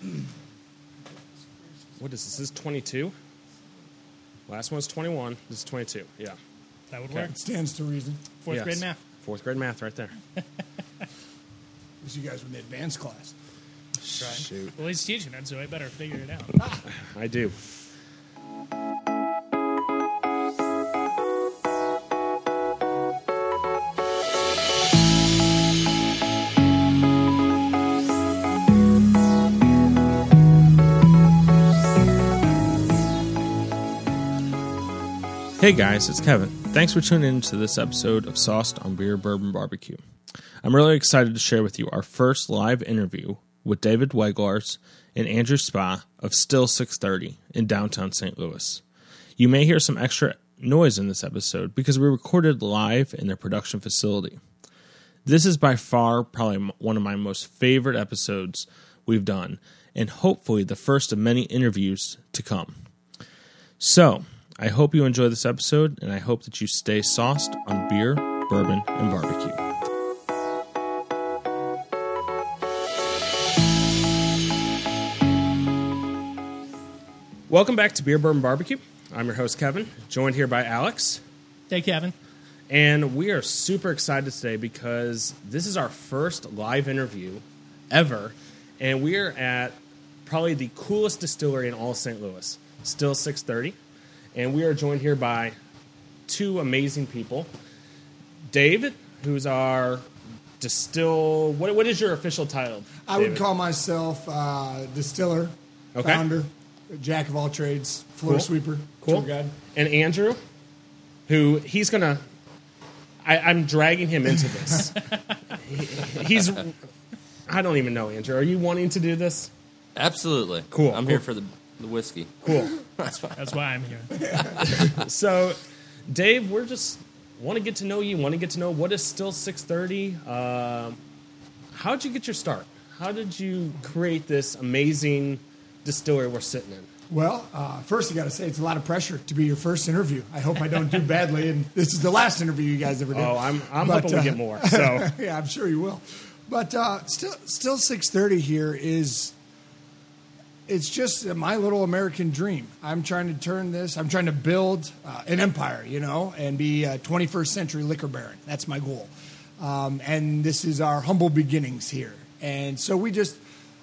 Hmm. What is this? This is 22. Last one was 21. This is 22. Yeah. That would Okay. work. It stands to reason. Fourth Yes. grade math. Fourth grade math right there. Because you guys were in the advanced class. Shoot. Well, he's teaching it, so I better figure it out. I do. Hey guys, it's Kevin. Thanks for tuning in to this episode of Sauced on Beer Bourbon Barbecue. I'm really excited to share with you our first live interview with David Weglarz and Andrew Spa of Still 630 in downtown St. Louis. You may hear some extra noise in this episode because we recorded live in their production facility. This is by far probably one of my most favorite episodes we've done, and hopefully the first of many interviews to come. So, I hope you enjoy this episode, and I hope that you stay sauced on beer, bourbon, and barbecue. Welcome back to Beer, Bourbon, Barbecue. I'm your host, Kevin, joined here by Alex. Hey, Kevin. And we are super excited today because this is our first live interview ever. And we are at probably the coolest distillery in all of St. Louis, Still 630. And we are joined here by two amazing people. David, who's our distill. What, what is your official title? I would call myself uh, distiller, Okay. founder, jack of all trades, floor Cool. sweeper, Cool. tour guide. And Andrew, who he's gonna. I, I'm dragging him into this. He- he's. I don't even know, Andrew. Are you wanting to do this? Absolutely. Cool, I'm cool. here for the, the whiskey. Cool. That's why I'm here. So, Dave, we're just want to get to know you. Want to get to know what is still 630. Um, how'd you get your start? How did you create this amazing distillery we're sitting in? Well, uh, first, you got to say it's a lot of pressure to be your first interview. I hope I don't do badly, and this is the last interview you guys ever did. Oh, I'm I'm But, hoping we uh, get more. So, yeah, I'm sure you will. But uh, still, still 6:30 here is. It's just my little American dream. I'm trying to turn this. I'm trying to build uh, an empire, you know, and be a 21st century liquor baron. That's my goal. Um, and this is our humble beginnings here. And so we just,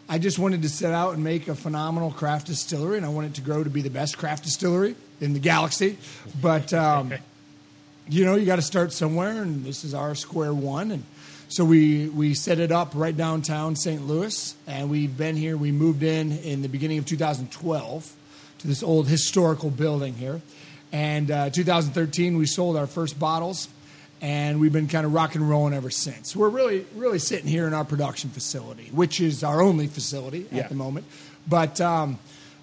I just wanted to set out and make a phenomenal craft distillery, and I want it to grow to be the best craft distillery in the galaxy. But um, you know, you got to start somewhere, and this is our square one. And so we we set it up right downtown St. Louis, and we've been here. We moved in in the beginning of 2012 to this old historical building here, and uh, 2013 we sold our first bottles, and we've been kind of rock and rolling ever since. We're really really sitting here in our production facility, which is our only facility Yeah. at the moment, but. Um,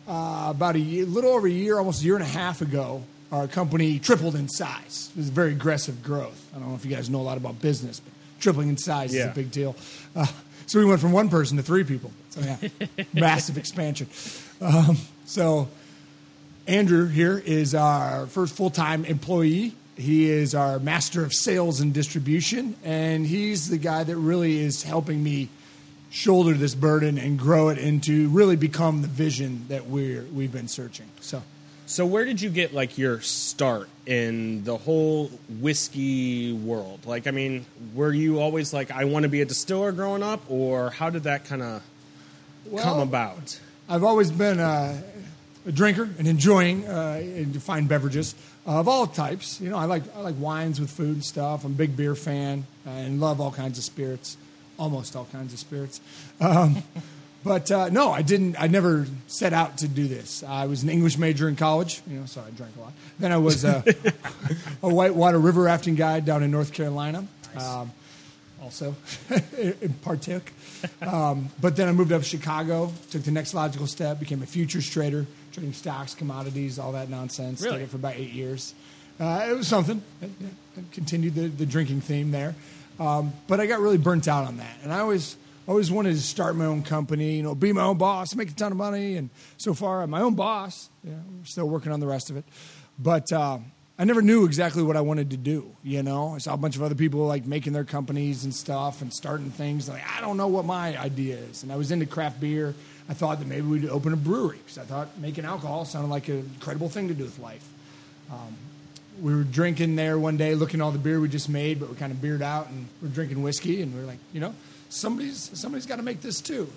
uh, about a year, little over a year, almost a year and a half ago, our company tripled in size. It was very aggressive growth. I don't know if you guys know a lot about business, but tripling in size is a big deal. Uh, so we went from one person to three people. So yeah, massive expansion. Um, so Andrew here is our first full time employee. He is our master of sales and distribution, and he's the guy that really is helping me shoulder this burden and grow it into really become the vision that we're we've been searching. So so where did you get like your start in the whole whiskey world? Like, I mean, were you always like, I want to be a distiller growing up, or how did that kind of come about? I've always been a, a drinker and enjoying uh, and fine beverages of all types. You know, I like I like wines with food and stuff. I'm a big beer fan uh, and love all kinds of spirits, almost all kinds of spirits. Um, but uh, no, I didn't. I never set out to do this. I was an English major in college. You know, so I drank a lot. Then I was a, a whitewater river rafting guide down in North Carolina. Um, also partook. Um, but then I moved up to Chicago, took the next logical step, became a futures trader, trading stocks, commodities, all that nonsense. Really? Did it for about eight years. Uh, it was something. Continued the, the drinking theme there. Um, but I got really burnt out on that. And I always always wanted to start my own company, you know, be my own boss, make a ton of money. And so far, I'm my own boss. Yeah, we're still working on the rest of it. But uh, I never knew exactly what I wanted to do. You know, I saw a bunch of other people like making their companies and stuff and starting things. Like I don't know what my idea is. And I was into craft beer. I thought that maybe we'd open a brewery because I thought making alcohol sounded like an incredible thing to do with life. Um, we were drinking there one day, looking at all the beer we just made, but we're kind of beered out, and we're drinking whiskey, and we're like, you know, somebody's somebody's got to make this too.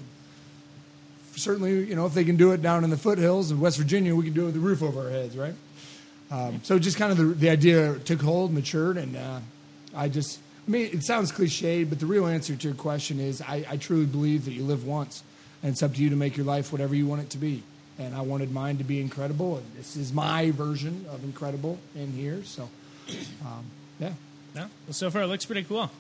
Certainly, you know, if they can do it down in the foothills of West Virginia, we can do it with the roof over our heads, right? Um, so just kind of the, the idea took hold, matured, and uh, I just, I mean, it sounds cliched, but the real answer to your question is I, I truly believe that you live once, and it's up to you to make your life whatever you want it to be. And I wanted mine to be incredible, and this is my version of incredible in here. So, um, yeah, No, well, so far it looks pretty cool.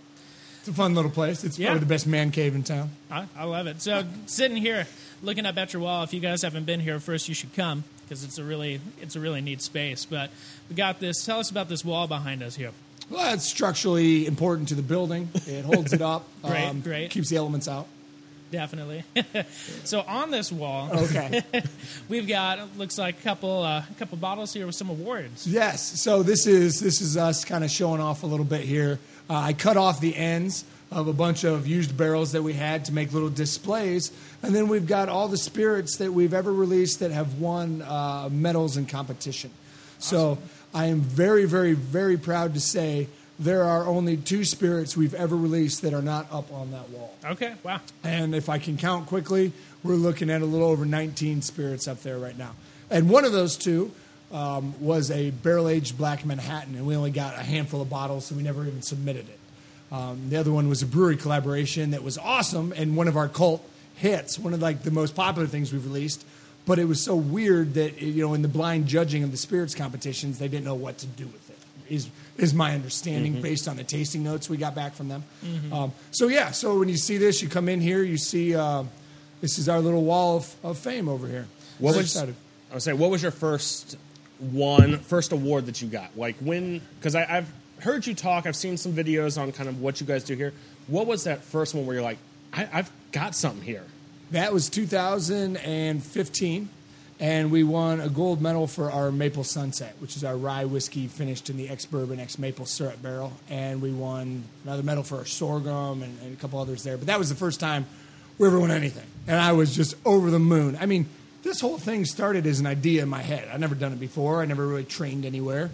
It's a fun little place. It's Yeah. probably the best man cave in town. I, I love it. So sitting here, looking up at your wall. If you guys haven't been here, first you should come because it's a really it's a really neat space. But we got this. Tell us about this wall behind us here. Well, it's structurally important to the building. It holds it up. Um, Great, great. Keeps the elements out. Definitely. so on this wall, Okay. we've got looks like a couple uh, a couple bottles here with some awards. Yes. So this is this is us kind of showing off a little bit here. Uh, I cut off the ends of a bunch of used barrels that we had to make little displays, and then we've got all the spirits that we've ever released that have won uh, medals in competition. So I am very, very, very proud to say there are only two spirits we've ever released that are not up on that wall. Okay. Wow. And if I can count quickly, we're looking at a little over 19 spirits up there right now. And one of those two um, was a barrel aged black Manhattan, and we only got a handful of bottles, so we never even submitted it. Um, the other one was a brewery collaboration that was awesome and one of our cult hits, one of like the most popular things we've released. But it was so weird that you know, in the blind judging of the spirits competitions, they didn't know what to do with it. Is is my understanding based on the tasting notes we got back from them. Um, so yeah, so when you see this, you come in here, you see uh, this is our little wall of, of fame over here. What Very was excited. I was saying? What was your first one, first award that you got? Like when? Because I've heard you talk. I've seen some videos on kind of what you guys do here. What was that first one where you're like, I, I've got something here? That was 2015, and we won a gold medal for our Maple Sunset, which is our rye whiskey finished in the ex bourbon, ex maple syrup barrel. And we won another medal for our sorghum and, and a couple others there. But that was the first time we ever won anything. And I was just over the moon. I mean, this whole thing started as an idea in my head. I'd never done it before, I never really trained anywhere.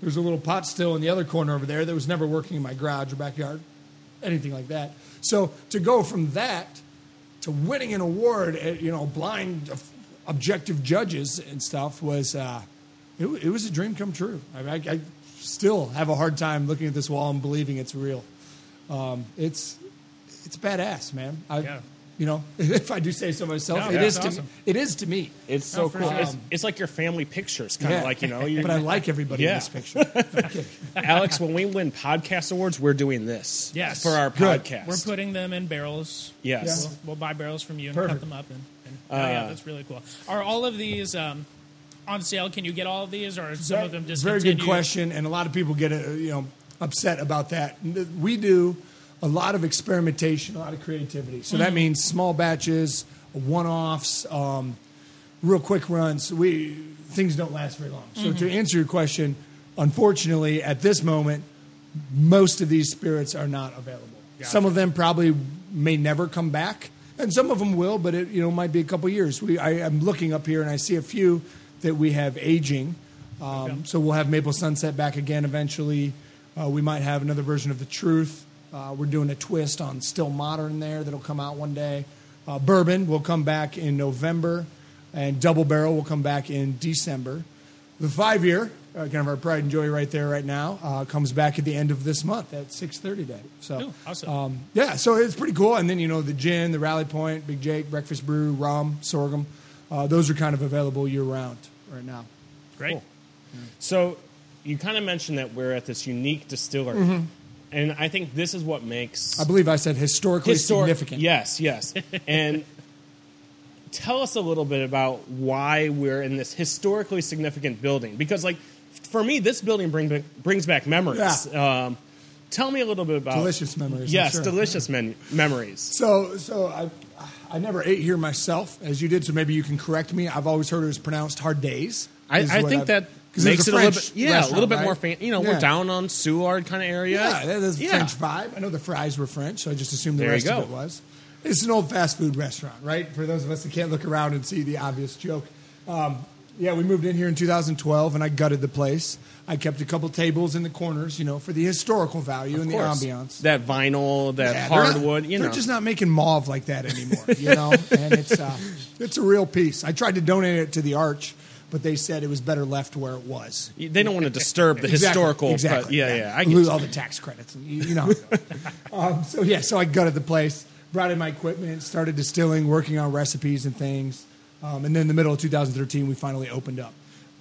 There's a little pot still in the other corner over there that was never working in my garage or backyard, anything like that. So to go from that to winning an award at you know blind objective judges and stuff was uh, it, it was a dream come true. I, mean, I, I still have a hard time looking at this wall and believing it's real. Um, it's it's badass, man. I, Yeah. You know, if I do say so myself, No, it yeah, is it is to me it's to me. It's so for cool. sure. It's, it's like your family pictures, kind of Yeah. like you know. But I like everybody Yeah. in this picture. Okay. Alex, when we win podcast awards, we're doing this. Yes. for our Good. podcast. We're putting them in barrels. Yes. We'll, we'll buy barrels from you and Perfect. cut them up. And, oh yeah, that's really cool. Are all of these um, on sale? Can you get all of these, or are some of them just Very good question, and a lot of people get uh, you know upset about that. We do a lot of experimentation, a lot of creativity. So Mm-hmm. that means small batches, one-offs, um, real quick runs. We things don't last very long. So Mm-hmm. to answer your question, unfortunately, at this moment, most of these spirits are not available. Some of them probably may never come back, and some of them will, but it you know might be a couple years. We I, I'm looking up here and I see a few that we have aging. Um, Okay. So we'll have Maple Sunset back again eventually. Uh, we might have another version of the Truth. Uh, we're doing a twist on Still Modern there that'll come out one day. Uh, Bourbon will come back in November, and Double Barrel will come back in December. The five year, uh, kind of our pride and joy right there right now, uh, comes back at the end of this month at six thirty day. So Ooh, awesome. um, yeah, so it's pretty cool. And then you know the gin, the Rally Point, Big Jake, Breakfast Brew, rum, sorghum. Uh, those are kind of available year round right now. Great. Cool. So you kind of mentioned that we're at this unique distillery, Mm-hmm. and I think this is what makes I believe I said historically Histor- significant. Yes, yes. and tell us a little bit about why we're in this historically significant building. Because, like, for me, this building bring, brings back memories. Um, tell me a little bit about Delicious memories, Yes, sure. delicious men- memories. So, so I, I never ate here myself, as you did. So maybe you can correct me. I've always heard it was pronounced hard days. I, I think I've- that makes it's it a little bit, yeah, a little bit restaurant, more right? fan. You know, Yeah. we're down on Seward kind of area. Yeah, that is Yeah. French vibe. I know the fries were French, so I just assumed the There rest of it was. It's an old fast food restaurant, right? For those of us that can't look around and see the obvious joke. Um, yeah, we moved in here in 2012, and I gutted the place. I kept a couple tables in the corners, you know, for the historical value and the course. ambiance. That vinyl, that Yeah, hardwood, you know. they're just not making mauve like that anymore, you know. and it's uh, it's a real piece. I tried to donate it to the Arch, but they said it was better left where it was. they don't want to disturb the Exactly, historical. exactly. Yeah, yeah, I lose all the tax credits. You, you know. how it goes. um, so yeah, so I gutted the place, brought in my equipment, started distilling, working on recipes and things, um, and then in the middle of 2013, we finally opened up.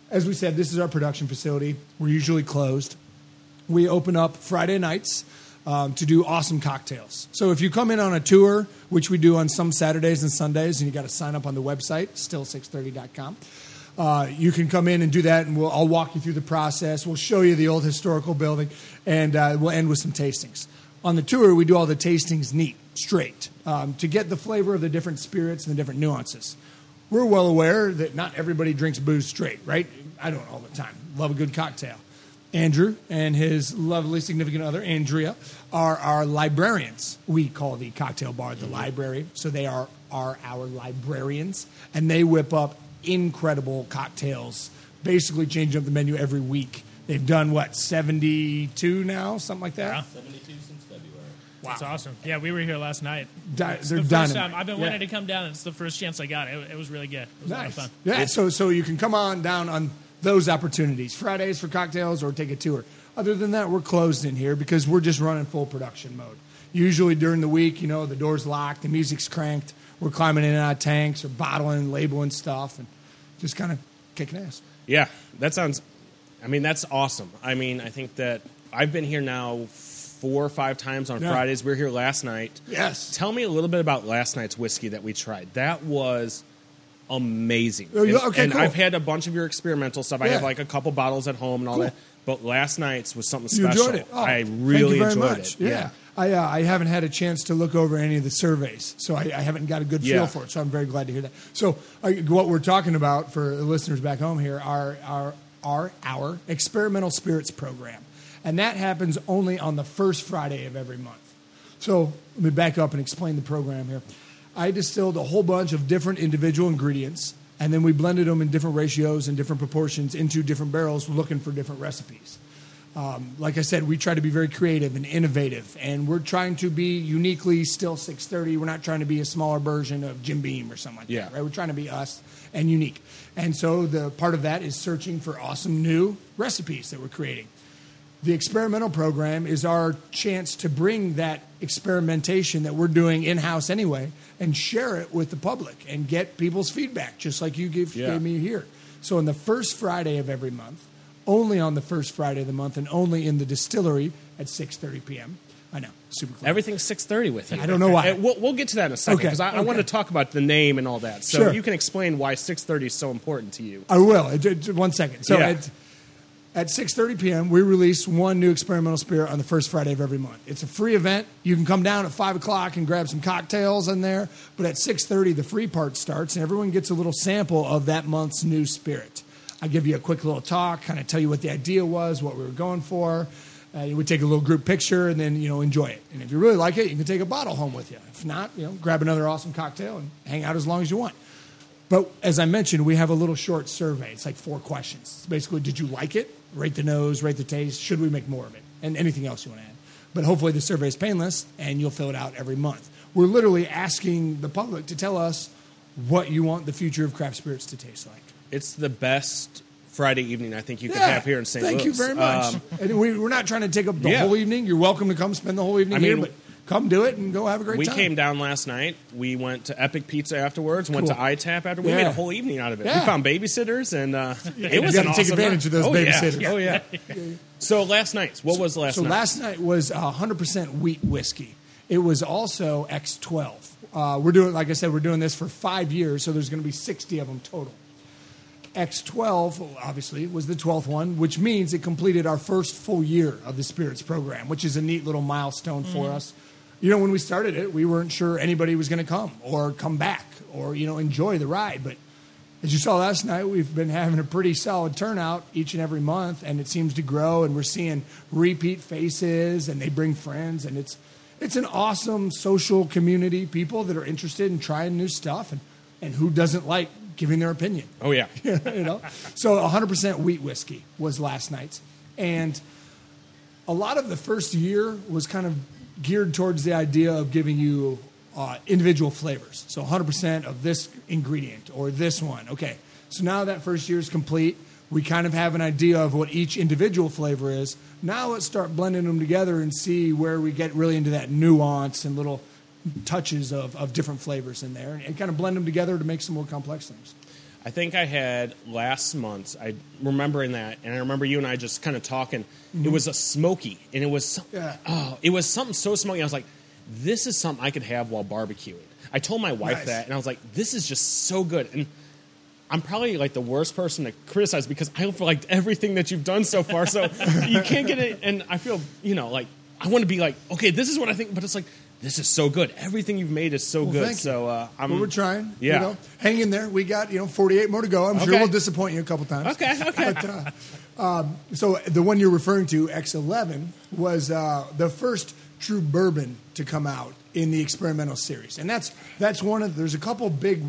As we said, this is our production facility. We're usually closed. We open up Friday nights um, to do awesome cocktails. So if you come in on a tour, which we do on some Saturdays and Sundays, and you got to sign up on the website, still630.com. Uh, you can come in and do that, and we'll, I'll walk you through the process. We'll show you the old historical building, and uh, we'll end with some tastings. On the tour, we do all the tastings neat, straight, um, to get the flavor of the different spirits and the different nuances. We're well aware that not everybody drinks booze straight, right? I don't all the time. Love a good cocktail. Andrew and his lovely significant other, Andrea, are our librarians. We call the cocktail bar the library, so they are, are our librarians, and they whip up incredible cocktails, basically change up the menu every week. They've done what, 72 now, something like that? Yeah. That's awesome. Yeah, we were here last night. Di- It's they're the first dynamite. time I've been Yeah. wanting to come down. It's the first chance I got. It, it was really good. It was a lot of fun. Yeah, so so you can come on down on those opportunities. Fridays for cocktails or take a tour. Other than that, we're closed in here because we're just running full production mode. Usually during the week, you know, the door's locked, the music's cranked, we're climbing in and out of tanks or bottling, labeling stuff, and just kind of kicking ass. Yeah, that sounds. I mean, that's awesome. I mean, I think that I've been here now four or five times on Yeah. Fridays. We were here last night. Yes. Tell me a little bit about last night's whiskey that we tried. That was amazing. Oh, and, okay, and cool. I've had a bunch of your experimental stuff. I have like a couple bottles at home and all Cool. that. But last night's was something special. You enjoyed it. Oh, I really enjoyed much. it. Yeah. I, uh, I haven't had a chance to look over any of the surveys, so I, I haven't got a good feel Yeah. for it. So I'm very glad to hear that. So uh, what we're talking about for the listeners back home here are our, our, our experimental spirits program, and that happens only on the first Friday of every month. So let me back up and explain the program here. I distilled a whole bunch of different individual ingredients, and then we blended them in different ratios and different proportions into different barrels, looking for different recipes. Um, like I said, we try to be very creative and innovative, and we're trying to be uniquely still 630. We're not trying to be a smaller version of Jim Beam or something like Yeah. that, right? We're trying to be us and unique. And so the part of that is searching for awesome new recipes that we're creating. The experimental program is our chance to bring that experimentation that we're doing in house anyway and share it with the public and get people's feedback, just like you give, Yeah. gave me here. So, on the first Friday of every month, only on the first Friday of the month, and only in the distillery at 6:30 p.m. I know, super clever. Everything's six thirty with you. I don't know why. Uh, We'll, we'll get to that in a second because I, I okay. want to talk about the name and all that. So Sure. you can explain why six thirty is so important to you. I will. One second. So Yeah. At, at 6.30 p.m., we release one new experimental spirit on the first Friday of every month. It's a free event. You can come down at 5 o'clock and grab some cocktails in there. But at 6.30, the free part starts, and everyone gets a little sample of that month's new spirit. I give you a quick little talk, kind of tell you what the idea was, what we were going for. Uh, you would take a little group picture and then you know enjoy it. And if you really like it, you can take a bottle home with you. If not, you know, grab another awesome cocktail and hang out as long as you want. But as I mentioned, we have a little short survey. It's like four questions. It's basically, did you like it? Rate the nose, rate the taste. Should we make more of it? And anything else you want to add. But hopefully, the survey is painless and you'll fill it out every month. We're literally asking the public to tell us what you want the future of craft spirits to taste like. It's the best Friday evening I think you could Yeah, have here in St. Thank Louis. you very much. Um, and we, we're not trying to take up the Yeah. whole evening. You're welcome to come spend the whole evening I mean, here, but come do it and go have a great we time. We came down last night. We went to Epic Pizza afterwards. Went Cool. to ITAP after. We Yeah. made a whole evening out of it. Yeah. We found babysitters, and uh, it You was gotta an take advantage night. of those oh, yeah. babysitters. Oh yeah. so last night, what was last so night? last night was uh, 100% wheat whiskey. It was also X12. Uh, we're doing, like I said, we're doing this for five years, so there's going to be 60 of them total. X12, obviously, was the 12th one, which means it completed our first full year of the Spirits program, which is a neat little milestone for us. You know, when we started it, we weren't sure anybody was going to come or come back or, you know, enjoy the ride. But as you saw last night, we've been having a pretty solid turnout each and every month, and it seems to grow. And we're seeing repeat faces, and they bring friends, and it's it's an awesome social community. People that are interested in trying new stuff, and and who doesn't like giving their opinion. Oh yeah. you know, so 100% wheat whiskey was last night's, and a lot of the first year was kind of geared towards the idea of giving you uh, individual flavors. So 100% of this ingredient or this one. Okay. So now that first year is complete, we kind of have an idea of what each individual flavor is. Now let's start blending them together and see where we get really into that nuance and little touches of, of different flavors in there and, and kind of blend them together to make some more complex things. I think I had last month. I remembering that, and I remember you and I just kind of talking. It mm-hmm. was a smoky, and it was some- Yeah. oh, it was something so smoky. I was like, this is something I could have while barbecuing. I told my wife Nice. that, and I was like, this is just so good. And I'm probably like the worst person to criticize because I liked everything that you've done so far. So you can't get it, and I feel you know like I want to be like, okay, this is what I think, but it's like this is so good. Everything you've made is so Well, good. So uh, I'm. Well, we're trying. Yeah. You know, hang in there. We got, you know, 48 more to go. I'm sure we'll disappoint you a couple times. Okay. Okay. But, uh, um, so the one you're referring to, X11, was uh, the first true bourbon to come out in the experimental series, and that's that's one of. There's a couple big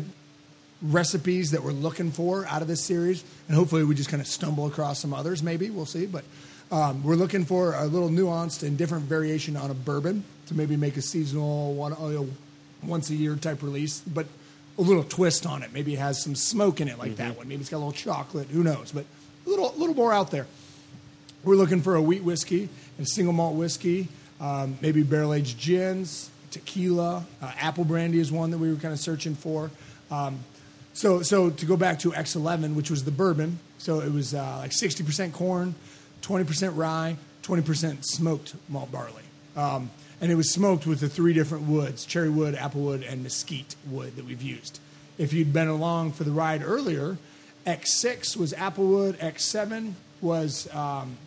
recipes that we're looking for out of this series, and hopefully we just kind of stumble across some others. Maybe we'll see, but. Um, we're looking for a little nuanced and different variation on a bourbon to maybe make a seasonal one, uh, once a year type release, but a little twist on it. Maybe it has some smoke in it, like that one. Maybe it's got a little chocolate. Who knows? But a little, a little more out there. We're looking for a wheat whiskey and single malt whiskey, um, maybe barrel aged gins, tequila, uh, apple brandy is one that we were kind of searching for. Um, so, so to go back to X11, which was the bourbon, so it was uh, like 60% corn, 20% rye, 20% smoked malt barley. Um, and it was smoked with the three different woods cherry wood, apple wood, and mesquite wood that we've used. If you'd been along for the ride earlier, X6 was apple wood, X7 was um,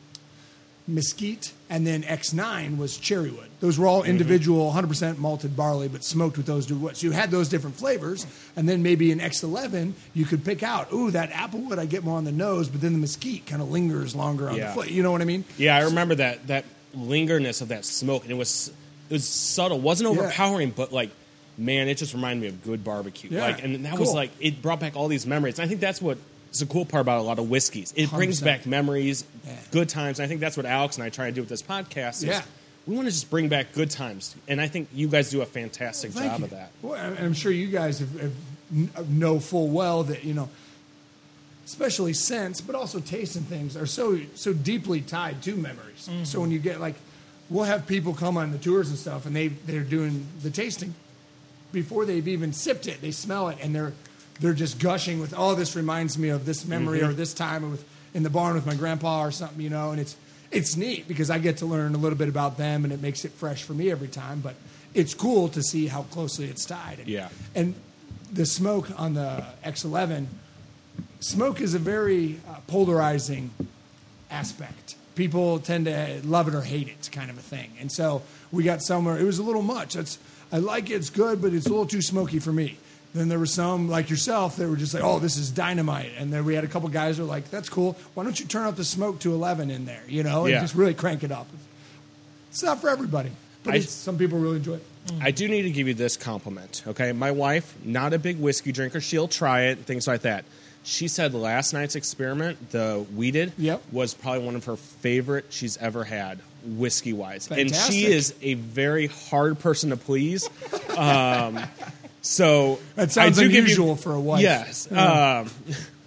mesquite, and then X9 was cherry wood. Those were all mm-hmm. individual 100% malted barley, but smoked with those two woods. So you had those different flavors, and then maybe in X11 you could pick out, ooh, that apple wood I get more on the nose, but then the mesquite kind of lingers longer on Yeah. the foot. You know what I mean? Yeah, I remember that that lingerness of that smoke, and it was it was subtle, wasn't Yeah. overpowering, but like man, it just reminded me of good barbecue. Yeah, Like, and that was like it brought back all these memories. And I think that's what is the cool part about a lot of whiskeys. It brings 100%. back memories, Yeah. good times. And I think that's what Alex and I try to do with this podcast. Is Yeah. we want to just bring back good times, and I think you guys do a fantastic Thank job you. of that. Well, I'm- I'm sure you guys have, have uh, know full well that you know, especially scents, but also tastes and things are so so deeply tied to memories. Mm-hmm. So when you get like, we'll have people come on the tours and stuff, and they they're doing the tasting before they've even sipped it. They smell it, and they're they're just gushing with, oh, this reminds me of this memory or this time with in the barn with my grandpa or something, you know. And it's it's neat because I get to learn a little bit about them, and it makes it fresh for me every time. But it's cool to see how closely it's tied. And, Yeah. And the smoke on the X11, smoke is a very uh, polarizing aspect. People tend to love it or hate it, kind of a thing. And so we got somewhere. It was a little much. It's I like it. It's good, but it's a little too smoky for me. Then there were some like yourself that were just like, "Oh, this is dynamite." And then we had a couple guys who were like, "That's cool. Why don't you turn up the smoke to 11 in there? You know, and Yeah. just really crank it up." It's not for everybody, but I- it's, some people really enjoy it. I do need to give you this compliment, okay? My wife, not a big whiskey drinker. She'll try it, things like that. She said last night's experiment, the wheated, Yep. was probably one of her favorite she's ever had, whiskey wise. And Fantastic. she is a very hard person to please. Um, so That sounds I do give unusual you, for a wife. Yes. Um,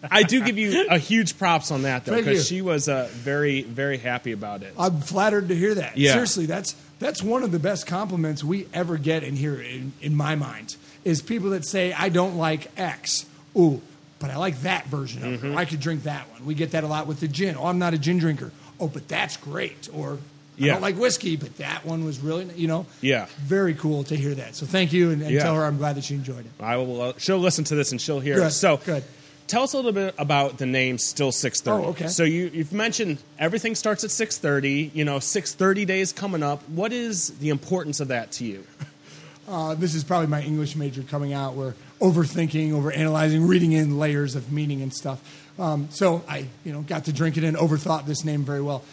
I do give you a huge props on that though, because she was uh, very, very happy about it. I'm flattered to hear that. Yeah. Seriously, that's that's one of the best compliments we ever get in here, in, in my mind, is people that say, I don't like X. Ooh, but I like that version of Mm-hmm. it. I could drink that one. We get that a lot with the gin. Oh, I'm not a gin drinker. Oh, but that's great. Or I Yeah. don't like whiskey, but that one was really, you know, Yeah. very cool to hear that. So thank you, and, and Yeah. tell her I'm glad that she enjoyed it. I will. Uh, she'll listen to this and she'll hear. Good, it. So good. Tell us a little bit about the name Still Six Thirty. Oh, okay. So you, you've mentioned everything starts at six thirty. You know, six thirty days coming up. What is the importance of that to you? Uh, this is probably my English major coming out. We're overthinking, overanalyzing, reading in layers of meaning and stuff. Um, so I, you know, got to drink it and overthought this name very well.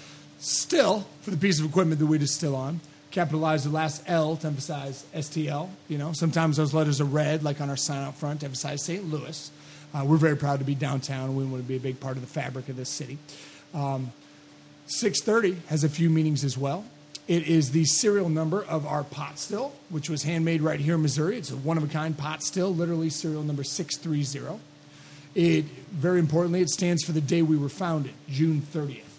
Still, for the piece of equipment that we still on, capitalize the last L to emphasize STL. You know, sometimes those letters are red, like on our sign out front to emphasize St. Louis. Uh, we're very proud to be downtown, we want to be a big part of the fabric of this city. Um, 630 has a few meanings as well. It is the serial number of our pot still, which was handmade right here in Missouri. It's a one of a kind pot still, literally serial number 630. It very importantly, it stands for the day we were founded, June 30th.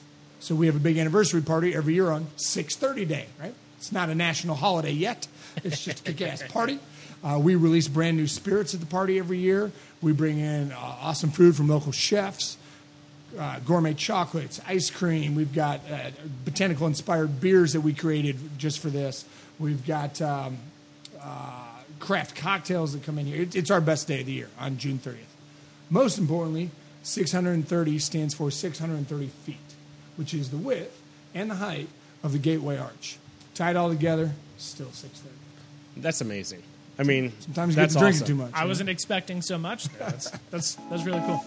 So we have a big anniversary party every year on 630 Day, right? It's not a national holiday yet. It's just a kick-ass party. Uh, we release brand new spirits at the party every year. We bring in uh, awesome food from local chefs uh, gourmet chocolates, ice cream. We've got uh, botanical inspired beers that we created just for this. We've got um, uh, craft cocktails that come in here. It, it's our best day of the year on June 30th. Most importantly, 630 stands for 630 feet, which is the width and the height of the Gateway Arch. Tied all together, still 630. That's amazing. I mean, Sometimes you get that's to drinking awesome. too much. I you know? wasn't expecting so much. That's that's that's really cool.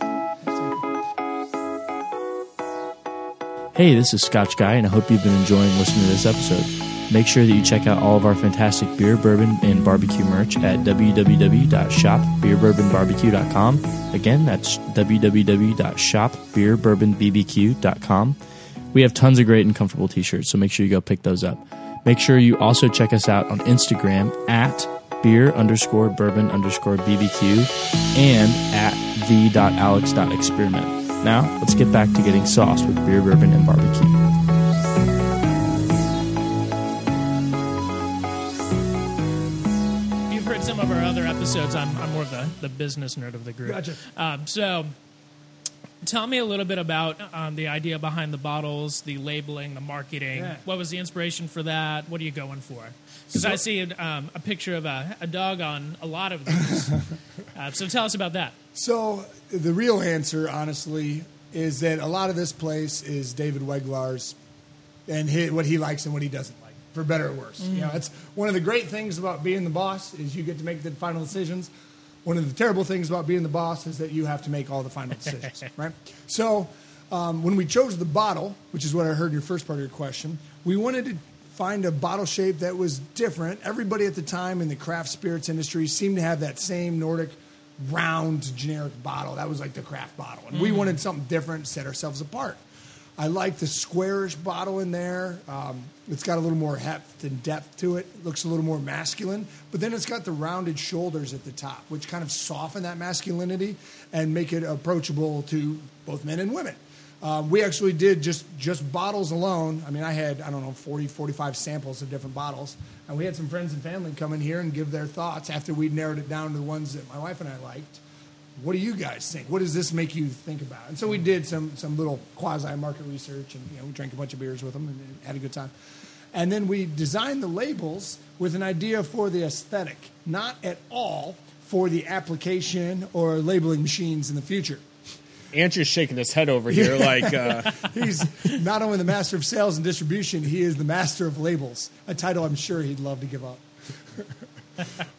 Hey, this is Scotch Guy, and I hope you've been enjoying listening to this episode. Make sure that you check out all of our fantastic beer, bourbon, and barbecue merch at www.shopbeerbourbonbbq.com. Again, that's www.shopbeerbourbonbbq.com. We have tons of great and comfortable t shirts, so make sure you go pick those up. Make sure you also check us out on Instagram at beer underscore bourbon underscore bbq and at the.alex.experiment. Now, let's get back to getting sauced with beer, bourbon, and barbecue. You've heard some of our other episodes. I'm, I'm more of the, the business nerd of the group. Gotcha. Um, so, tell me a little bit about um, the idea behind the bottles, the labeling, the marketing. Yeah. What was the inspiration for that? What are you going for? Because I see um, a picture of a, a dog on a lot of these. uh, so, tell us about that. So the real answer, honestly, is that a lot of this place is David Weglarz and hi what he likes and what he doesn't like, for better or worse. You know, it's one of the great things about being the boss is you get to make the final decisions. One of the terrible things about being the boss is that you have to make all the final decisions, right? So um, when we chose the bottle, which is what I heard in your first part of your question, we wanted to find a bottle shape that was different. Everybody at the time in the craft spirits industry seemed to have that same Nordic round generic bottle. That was like the craft bottle. And we wanted something different, set ourselves apart. I like the squarish bottle in there. Um, it's got a little more heft and depth to it. It looks a little more masculine, but then it's got the rounded shoulders at the top, which kind of soften that masculinity and make it approachable to both men and women. Um, we actually did just just bottles alone. I mean, I had I don't know 40, 45 samples of different bottles, and we had some friends and family come in here and give their thoughts after we narrowed it down to the ones that my wife and I liked what do you guys think? What does this make you think about? And so we did some some little quasi market research, and you know, we drank a bunch of beers with them and had a good time. And then we designed the labels with an idea for the aesthetic, not at all for the application or labeling machines in the future. Andrew's shaking his head over here like, uh, He's not only the master of sales and distribution, he is the master of labels, a title I'm sure he'd love to give up.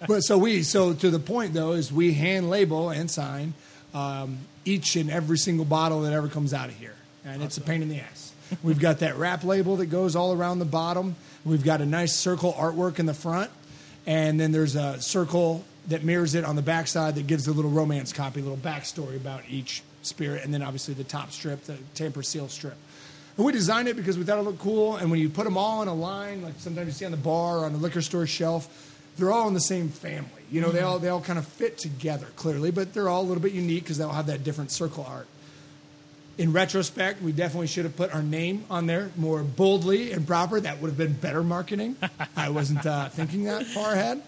but so we, so to the point though, is we hand label and sign um, each and every single bottle that ever comes out of here. And it's a pain in the ass. We've got that wrap label that goes all around the bottom. We've got a nice circle artwork in the front. And then there's a circle that mirrors it on the backside that gives a little romance copy, a little backstory about each spirit. And then obviously the top strip, the tamper seal strip. And we designed it because we thought it looked cool. And when you put them all in a line, like sometimes you see on the bar or on the liquor store shelf, they're all in the same family. You know, they all they all kind of fit together clearly, but they're all a little bit unique because they'll have that different circle art. In retrospect, we definitely should have put our name on there more boldly and proper. That would have been better marketing. I wasn't uh, thinking that far ahead.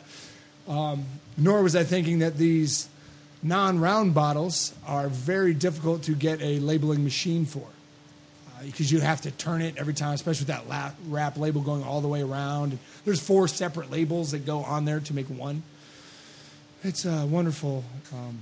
Um, nor was I thinking that these non-round bottles are very difficult to get a labeling machine for because you have to turn it every time, especially with that wrap label going all the way around. There's four separate labels that go on there to make one. It's a wonderful um,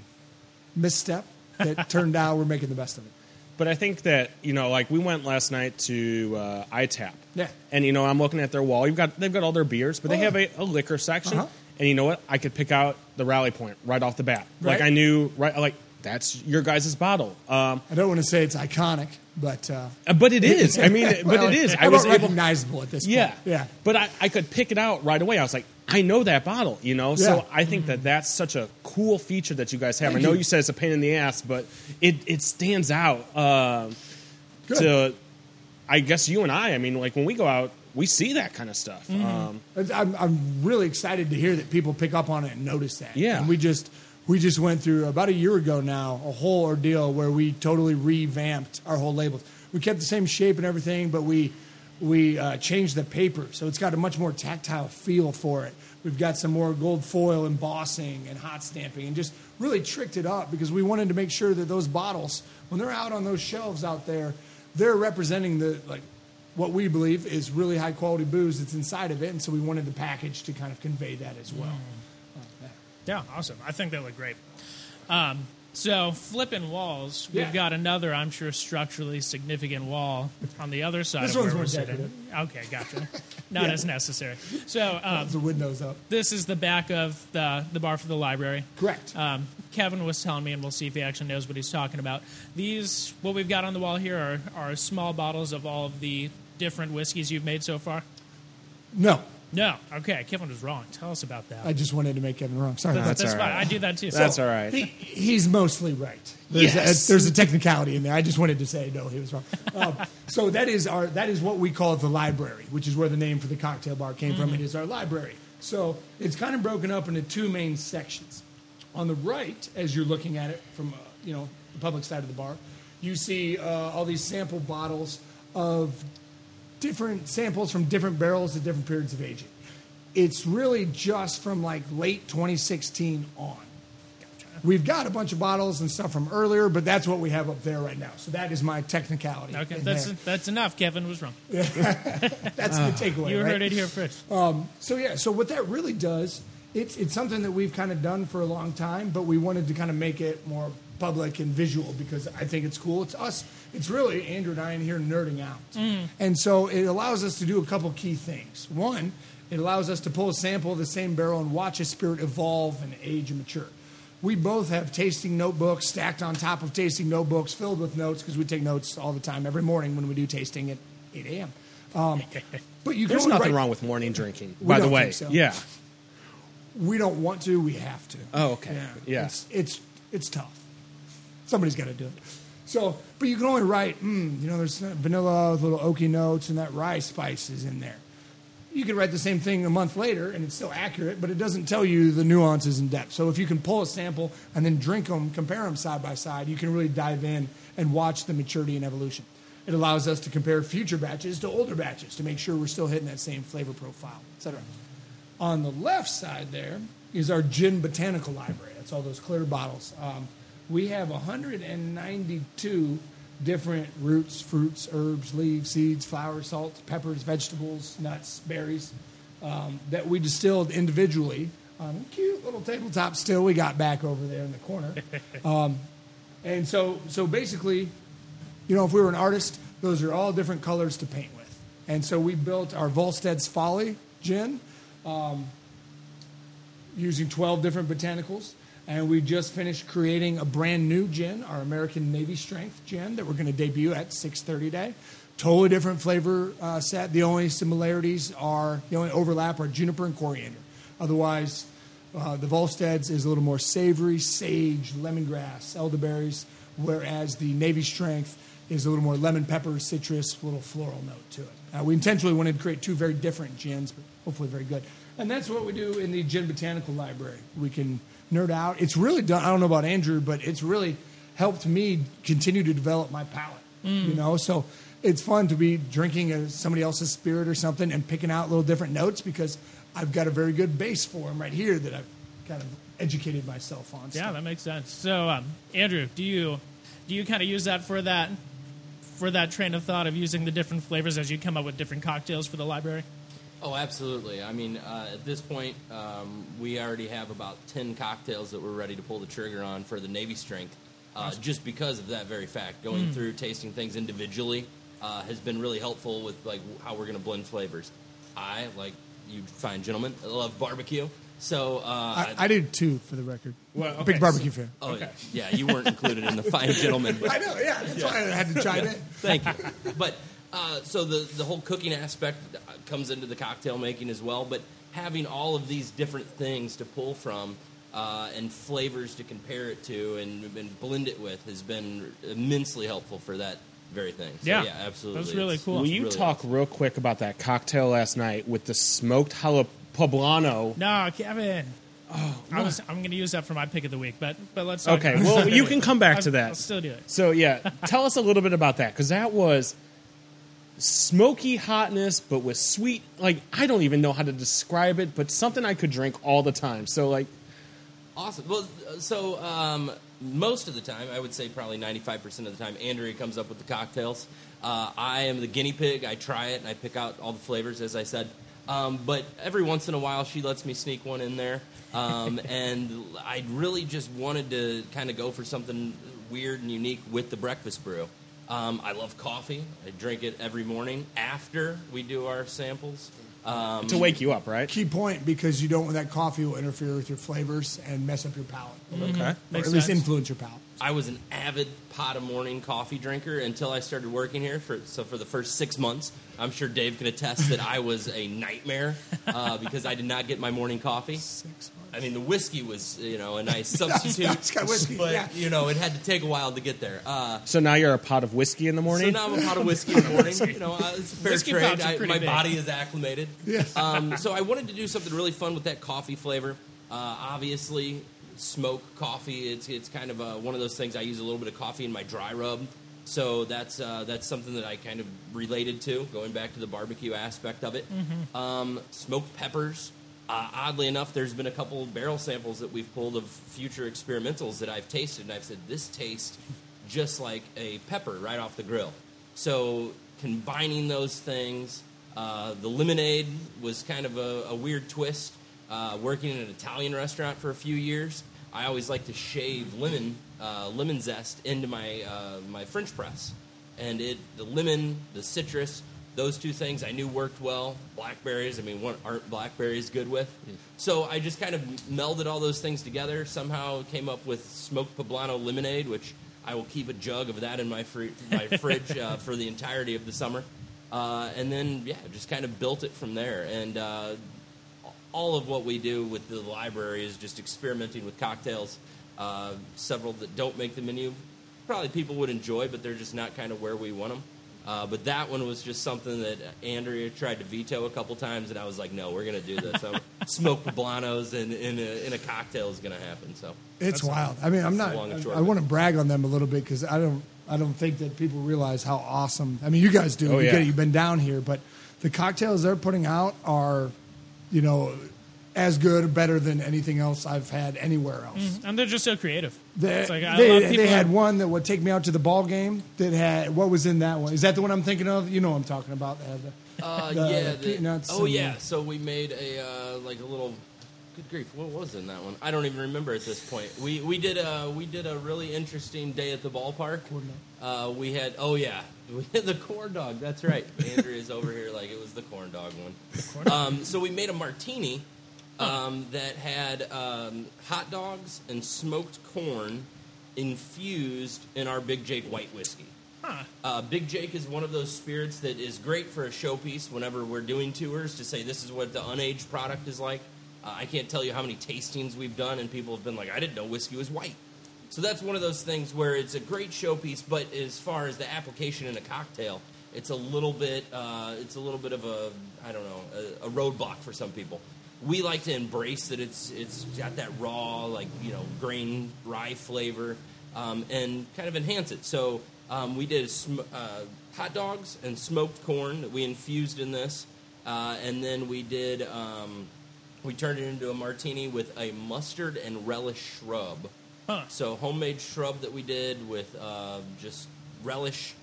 misstep that turned out we're making the best of it. but I think that you know, like we went last night to uh, ITAP, Yeah. and you know, I'm looking at their wall. You've got they've got all their beers, but they Oh, have a, a liquor section. Uh-huh. And you know what? I could pick out the rally point right off the bat. Like I knew right, like that's your guys' bottle. Um, I don't want to say it's iconic, but uh, but it is. I mean, but it is. I was about able. recognizable at this point. Yeah, yeah. But I, I could pick it out right away. I was like, I know that bottle, you know. Yeah. So I think that that's such a cool feature that you guys have. Thank I know you. you said it's a pain in the ass, but it it stands out. Uh, to, I guess you and I. I mean, like when we go out, we see that kind of stuff. Mm-hmm. Um, I'm, I'm really excited to hear that people pick up on it and notice that. Yeah. And we just we just went through about a year ago now a whole ordeal where we totally revamped our whole labels. We kept the same shape and everything, but we we uh, changed the paper, so it's got a much more tactile feel for it. We've got some more gold foil embossing and hot stamping, and just really tricked it up because we wanted to make sure that those bottles, when they're out on those shelves out there, they're representing the like what we believe is really high quality booze that's inside of it, and so we wanted the package to kind of convey that as well. Yeah, awesome. I think they look great. Um, so flipping walls, Yeah. we've got another, I'm sure, structurally significant wall on the other side This of one's where we're more sitting. Okay, gotcha. Not Yeah. as necessary. So um, The windows up. this is the back of the the bar for the library. Correct. Um, Kevin was telling me, and we'll see if he actually knows what he's talking about. These, what we've got on the wall here, are, are small bottles of all of the different whiskeys you've made so far. No, No, okay, Kevin was wrong. Tell us about that. I just wanted to make Kevin wrong. Sorry. that's about all fine. right. I do that too. that's So- all right. He, he's mostly right. There's, Yes. a, there's a technicality in there. I just wanted to say no, he was wrong. Um, so that is our that is what we call the library, which is where the name for the cocktail bar came from. It is our library. So it's kind of broken up into two main sections. On the right, as you're looking at it from uh, you know the public side of the bar, you see uh, all these sample bottles of different samples from different barrels at different periods of aging. It's really just from like late 2016 on. We've got a bunch of bottles and stuff from earlier, but that's what we have up there right now. So that is my technicality. Okay, that's there. that's enough. Kevin was wrong. that's the takeaway. You right? heard it here first. Um, so yeah, so what that really does, it's it's something that we've kind of done for a long time, but we wanted to kind of make it more public and visual because I think it's cool. It's us. It's really Andrew and I in here nerding out, and so it allows us to do a couple key things. One, it allows us to pull a sample of the same barrel and watch a spirit evolve and age and mature. We both have tasting notebooks stacked on top of tasting notebooks filled with notes because we take notes all the time every morning when we do tasting at 8 a.m. Um, but you There's nothing write- wrong with morning drinking, We by the don't way. think so. Yeah. We don't want to. We have to. Oh, okay. Yeah. It's it's it's tough. Somebody's got to do it. So, but you can only write. Mm, you know, there's vanilla with little oaky notes and that rye spice is in there. You could write the same thing a month later and it's still accurate, but it doesn't tell you the nuances in depth. So if you can pull a sample and then drink them, compare them side by side, you can really dive in and watch the maturity and evolution. It allows us to compare future batches to older batches to make sure we're still hitting that same flavor profile, et cetera. On the left side there is our gin botanical library. That's all those clear bottles. Um, we have 192 different roots, fruits, herbs, leaves, seeds, flowers, salts, peppers, vegetables, nuts, berries um, that we distilled individually on a cute little tabletop still we got back over there in the corner. Um, and so, so basically, you know, if we were an artist, those are all different colors to paint with. And so we built our Volstead's Folly gin um, using 12 different botanicals. And we just finished creating a brand new gin, our American Navy Strength gin, that we're going to debut at 6:30 Day. Totally different flavor uh, set. The only similarities are the only overlap are juniper and coriander. Otherwise, uh, the Volstead's is a little more savory, sage, lemongrass, elderberries, whereas the Navy Strength is a little more lemon pepper, citrus, little floral note to it. Uh, we intentionally wanted to create two very different gins, but hopefully very good. And that's what we do in the Gin Botanical Library. We can nerd out. It's really done. I don't know about Andrew, but it's really helped me continue to develop my palate. You know, so it's fun to be drinking a, somebody else's spirit or something and picking out little different notes because I've got a very good base for them right here that I've kind of educated myself on. Yeah, So- that makes sense. So, um, Andrew, do you do you kind of use that for that for that train of thought of using the different flavors as you come up with different cocktails for the library? Oh, absolutely. I mean, uh, at this point, um, we already have about 10 cocktails that we're ready to pull the trigger on for the Navy strength, uh, just because of that very fact. Going through tasting things individually uh, has been really helpful with like how we're going to blend flavors. I, like you fine gentlemen, love barbecue. So uh, I, I did too, for the record. Well, okay, Big barbecue fan. oh yeah, yeah. you weren't included in the fine gentleman. But I know, yeah. That's why I had to chime in. Thank you. But uh, so the the whole cooking aspect uh, comes into the cocktail making as well. But having all of these different things to pull from uh, and flavors to compare it to and, and blend it with has been immensely helpful for that very thing. So, Yeah. yeah, absolutely. That's really It's- cool. Will you really talk awesome. real quick about that cocktail last night with the smoked jalapeno poblano? No, Kevin. Oh, I was, I'm going to use that for my pick of the week, but but let's talk Okay, about well, you can come back to that. I'll still do it. So yeah, tell us a little bit about that because that was smoky hotness, but with sweet. Like I don't even know how to describe it, but something I could drink all the time. So like, Awesome. Well, so um, most of the time, I would say probably 95% of the time, Andrea comes up with the cocktails. Uh, I am the guinea pig. I try it and I pick out all the flavors, as I said. Um, but every once in a while, she lets me sneak one in there. Um, and I really just wanted to kind of go for something weird and unique with the breakfast brew. Um, I love coffee. I drink it every morning after we do our samples. Um, to wake you up, right? Key point because you don't want that coffee will interfere with your flavors and mess up your palate. Okay. Or Makes at least sense. influence your palate. I was an avid pot of morning coffee drinker until I started working here. For so for the first six months, I'm sure Dave can attest that I was a nightmare uh, because I did not get my morning coffee. Six months. I mean, the whiskey was you know a nice substitute, It's got whiskey, but yeah. you know it had to take a while to get there. Uh, So now you're a pot of whiskey in the morning. so now I'm a pot of whiskey in the morning. You know, uh, it's a fair Whiskey trade. pouch is I, my big. body is acclimated. Yes. Um, so I wanted to do something really fun with that coffee flavor. Uh, obviously, smoke coffee. It's it's kind of uh one of those things. I use a little bit of coffee in my dry rub. So that's uh, that's something that I kind of related to, going back to the barbecue aspect of it. Um, smoked peppers. Uh, oddly enough, there's been a couple barrel samples that we've pulled of future experimentals that I've tasted, and I've said this tastes just like a pepper right off the grill. So combining those things, uh, the lemonade was kind of a, a weird twist. Uh, working in an Italian restaurant for a few years, I always like to shave lemon uh, lemon zest into my uh, my French press, and it the lemon, the citrus, those two things I knew worked well. Blackberries, I mean, what aren't blackberries good with? So I just kind of melded all those things together. Somehow came up with smoked poblano lemonade, which I will keep a jug of that in my fri- my fridge uh, for the entirety of the summer. Uh, and then yeah, just kind of built it from there. And uh, all of what we do with the library is just experimenting with cocktails. Uh, several that don't make the menu, probably people would enjoy, but they're just not kind of where we want them. Uh, but that one was just something that Andrea tried to veto a couple times, and I was like, "No, we're going to do this." So, smoked poblanos and in a, in a cocktail is going to happen. So, It's wild. I mean, I'm not. long and short I, of want to brag on them a little bit because I don't. I don't think that people realize how awesome. I mean, you guys do. Oh, you yeah. get it, You've been down here, but the cocktails they're putting out are, you know, as good or better than anything else I've had anywhere else. And they're just so creative. They, It's like, I they, love they had that- one that would take me out to the ball game. That had what was in that one? Is that the one I'm thinking of? You know what I'm talking about. The- uh, The yeah, peanuts oh yeah. the- So we made a uh, like a little. Good grief! What was in that one? I don't even remember at this point. We we did a we did a really interesting day at the ballpark. Uh, we had oh yeah, we had the corn dog. That's right. Andrew is over here like it was the corn dog one. Um, so we made a martini um, that had um, hot dogs and smoked corn infused in our Big Jake white whiskey. Uh, Big Jake is one of those spirits that is great for a showpiece whenever we're doing tours to say this is what the unaged product is like. Uh, I can't tell you how many tastings we've done, and people have been like, I didn't know whiskey was white. So that's one of those things where it's a great showpiece, but as far as the application in a cocktail, it's a little bit, uh, it's a little bit of a, I don't know, a, a roadblock for some people. We like to embrace that it's it's got that raw, like you know, grain rye flavor, um, and kind of enhance it. So um, we did sm- uh, hot dogs and smoked corn that we infused in this, uh, and then we did um, we turned it into a martini with a mustard and relish shrub. Huh. So homemade shrub that we did with uh, just relish,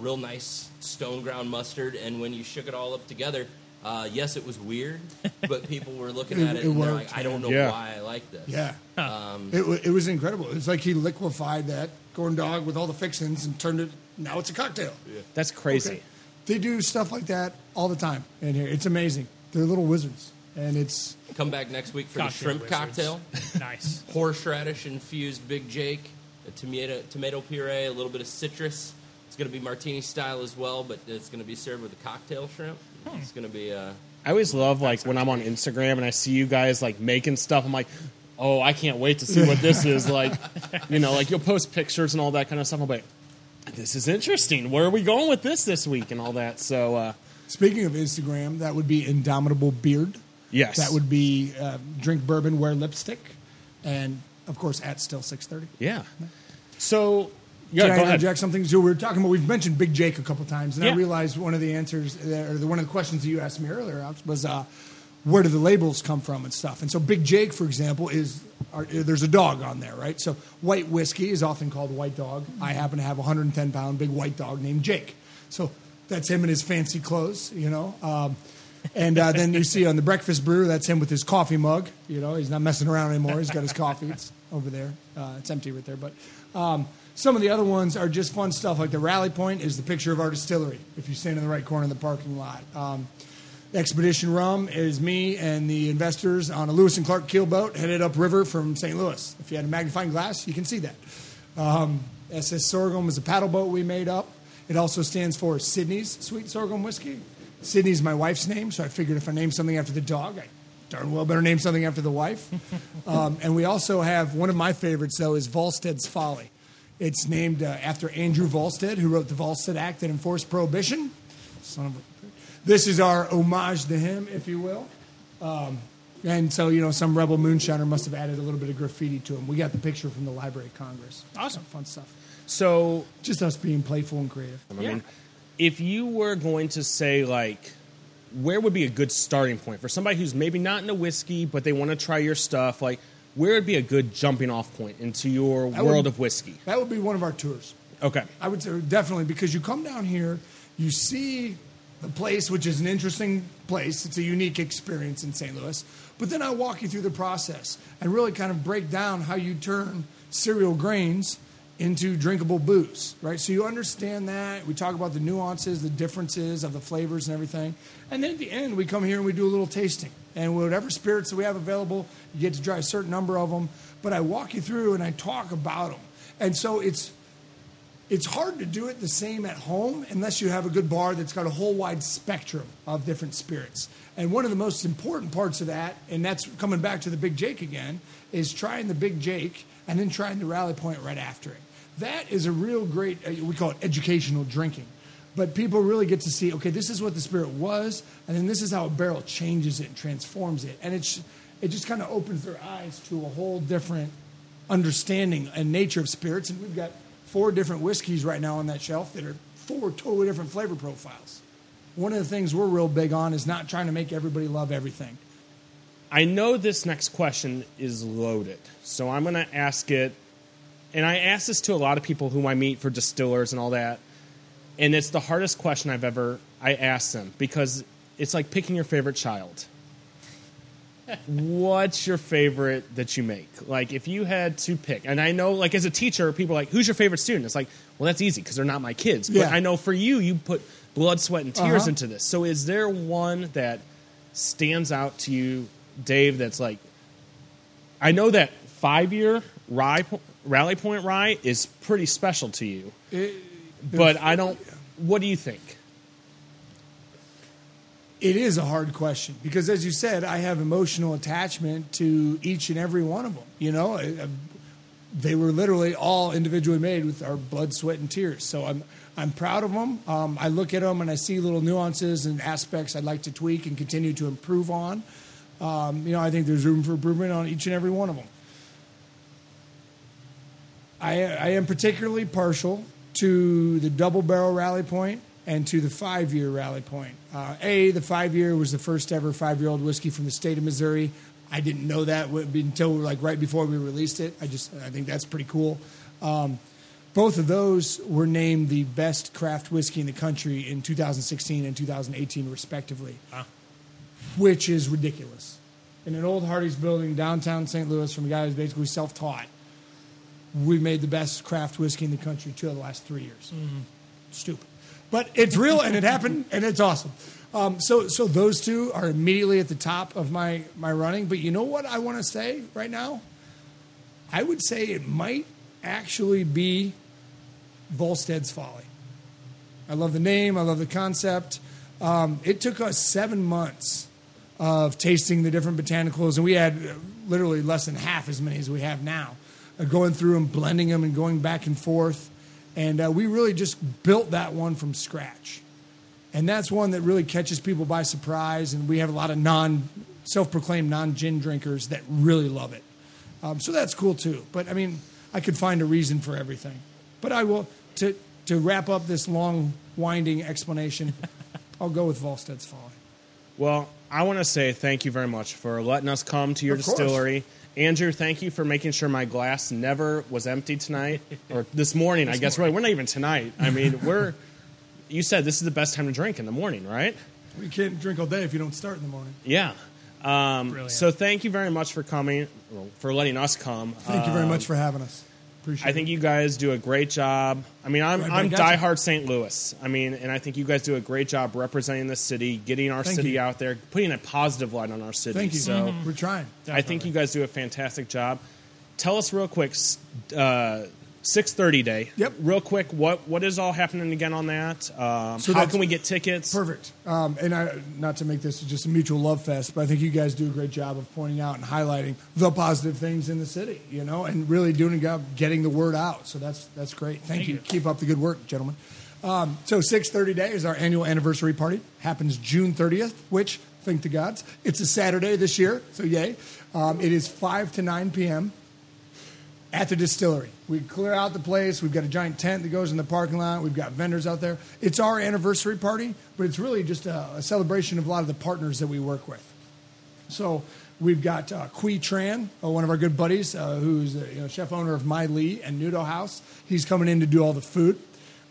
real nice stone ground mustard, and when you shook it all up together, uh, yes, it was weird, but people were looking at it, it and they're like, "I don't know Yeah. why I like this." Yeah. Um, It, wa- it was incredible. It's like he liquefied that corn dog with all the fixings and turned it. Now it's a cocktail. That's crazy. Okay. They do stuff like that all the time in here. It's amazing. They're little wizards. and it's Come back next week for Cocktail the shrimp wizards. cocktail. nice. Horseradish infused Big Jake, a tomato tomato puree, a little bit of citrus. It's going to be martini style as well, but it's going to be served with a cocktail shrimp. Hmm. It's going to be uh, I always love like when I'm on Instagram and I see you guys like making stuff. I'm like, oh, I can't wait to see what this is like. You know, like you'll post pictures and all that kind of stuff. I'm like, this is interesting. Where are we going with this this week and all that? So uh, speaking of Instagram, that would be Indomitable Beard. yes, That would be uh, drink bourbon, wear lipstick, and of course at still six thirty. yeah. So yeah, Can I interject something? So we were talking about we've mentioned Big Jake a couple times, and Yeah. I realized one of the answers uh, or the, one of the questions that you asked me earlier Alex, was uh, where do the labels come from and stuff. And so Big Jake, for example, is are, there's a dog on there, right? So white whiskey is often called white dog. I happen to have a 110 pound big white dog named Jake, so that's him in his fancy clothes, you know. Um, and uh, then you see on the breakfast brew, that's him with his coffee mug. You know, he's not messing around anymore. He's got his coffee. It's over there. Uh, it's empty right there. But um, some of the other ones are just fun stuff. Like the rally point is the picture of our distillery. If you stand in the right corner of the parking lot. Um, Expedition Rum is me and the investors on a Lewis and Clark keelboat headed upriver from St. Louis. If you had a magnifying glass, you can see that. Um, SS Sorghum is a paddle boat we made up. It also stands for Sydney's Sweet Sorghum Whiskey. Sydney's my wife's name, so I figured if I named something after the dog, I darn well better name something after the wife. um, and we also have one of my favorites, though, is Volstead's Folly. It's named uh, after Andrew Volstead, who wrote the Volstead Act that enforced prohibition. Son of a. This is our homage to him, if you will. Um, and so, you know, some rebel moonshiner must have added a little bit of graffiti to him. We got the picture from the Library of Congress. Awesome. Fun stuff. So Just us being playful and creative. I mean, if you were going to say like, where would be a good starting point for somebody who's maybe not into whiskey but they want to try your stuff? Like, where would be a good jumping off point into your That world would- of whiskey? That would be one of our tours. Okay. I would say definitely because you come down here, you see the place, which is an interesting place. It's a unique experience in St. Louis. But then I walk you through the process and really kind of break down how you turn cereal grains into drinkable booze, right? So you understand that. We talk about the nuances, the differences of the flavors and everything. And then at the end, we come here and we do a little tasting. And whatever spirits that we have available, you get to try a certain number of them. But I walk you through and I talk about them. And so it's it's hard to do it the same at home unless you have a good bar that's got a whole wide spectrum of different spirits. And one of the most important parts of that, and that's coming back to the Big Jake again, is trying the Big Jake and then trying the Rally Point right after it. That is a real great, uh, we call it educational drinking. But people really get to see, okay, this is what the spirit was, and then this is how a barrel changes it and transforms it. And it's, it just kind of opens their eyes to a whole different understanding and nature of spirits. And we've got four different whiskeys right now on that shelf that are four totally different flavor profiles. One of the things we're real big on is not trying to make everybody love everything. I know this next question is loaded, so I'm going to ask it. And I ask this to a lot of people who I meet for distillers and all that. And it's the hardest question I've ever I ask them because it's like picking your favorite child. What's your favorite that you make? Like if you had to pick, and I know like as a teacher, people are like, "Who's your favorite student?" It's like, well, that's easy because they're not my kids. But Yeah. I know for you, you put blood, sweat, and tears Uh-huh. into this. So is there one that stands out to you, Dave? That's like, I know that five year rye rally point rye is pretty special to you, but I don't. What do you think? It is a hard question because, as you said, I have emotional attachment to each and every one of them. You know, I- I- they were literally all individually made with our blood, sweat, and tears. So I'm I'm proud of them. Um, I look at them and I see little nuances and aspects I'd like to tweak and continue to improve on. Um, you know, I think there's room for improvement on each and every one of them. I, I am particularly partial to the double barrel rally point and to the five year rally point. Uh, a, the five year was the first ever five year old whiskey from the state of Missouri. I didn't know that until like right before we released it. I just I think that's pretty cool. Um, both of those were named the best craft whiskey in the country in 2016 and 2018, respectively, which is ridiculous. In an old Hardy's building downtown St. Louis, from a guy who's basically self taught, we made the best craft whiskey in the country two of the last three years. Stupid. But it's real and it happened and it's awesome. Um, so, so those two are immediately at the top of my my running. But you know what I want to say right now? I would say it might actually be Volstead's Folly. I love the name. I love the concept. Um, it took us seven months of tasting the different botanicals, and we had uh, literally less than half as many as we have now. Uh, going through and blending them and going back and forth, and uh, we really just built that one from scratch. And that's one that really catches people by surprise, and we have a lot of non self-proclaimed non-gin drinkers that really love it. Um, so that's cool too. But I mean, I could find a reason for everything. But I will to to wrap up this long, winding explanation. I'll go with Volstead's Folly. Well, I want to say thank you very much for letting us come to your distillery. Andrew, thank you for making sure my glass never was empty tonight or this morning. I guess really we're not even tonight. I mean, we're. You said this is the best time to drink in the morning, right? We can't drink all day if you don't start in the morning. Yeah. Um, so thank you very much for coming, for letting us come. Thank you very much for having us. Appreciate I think you guys do a great job. I mean, I'm, Right I'm diehard St. Louis. I mean, and I think you guys do a great job representing the city, getting our Thank city you. out there, putting a positive light on our city. Thank you. So We're trying. I think you guys do a fantastic job. Tell us real quick, uh, six thirty day. Yep. Real quick, what what is all happening again on that? Um, So how can we get tickets? Perfect. Um, and I, not to make this just a mutual love fest, but I think you guys do a great job of pointing out and highlighting the positive things in the city, you know, and really doing a job getting the word out. So that's that's great. Thank, Thank you. you. Keep up the good work, gentlemen. Um, so 6:30 day is our annual anniversary party. Happens June 30th, which thank the gods, it's a Saturday this year. So yay! Um, it is 5 to 9 p.m. at the distillery. We clear out the place. We've got a giant tent that goes in the parking lot. We've got vendors out there. It's our anniversary party, but it's really just a, a celebration of a lot of the partners that we work with. So we've got uh, Qui Tran, uh, one of our good buddies, uh, who's you know, chef owner of Mai Lee and Nudo House. He's coming in to do all the food.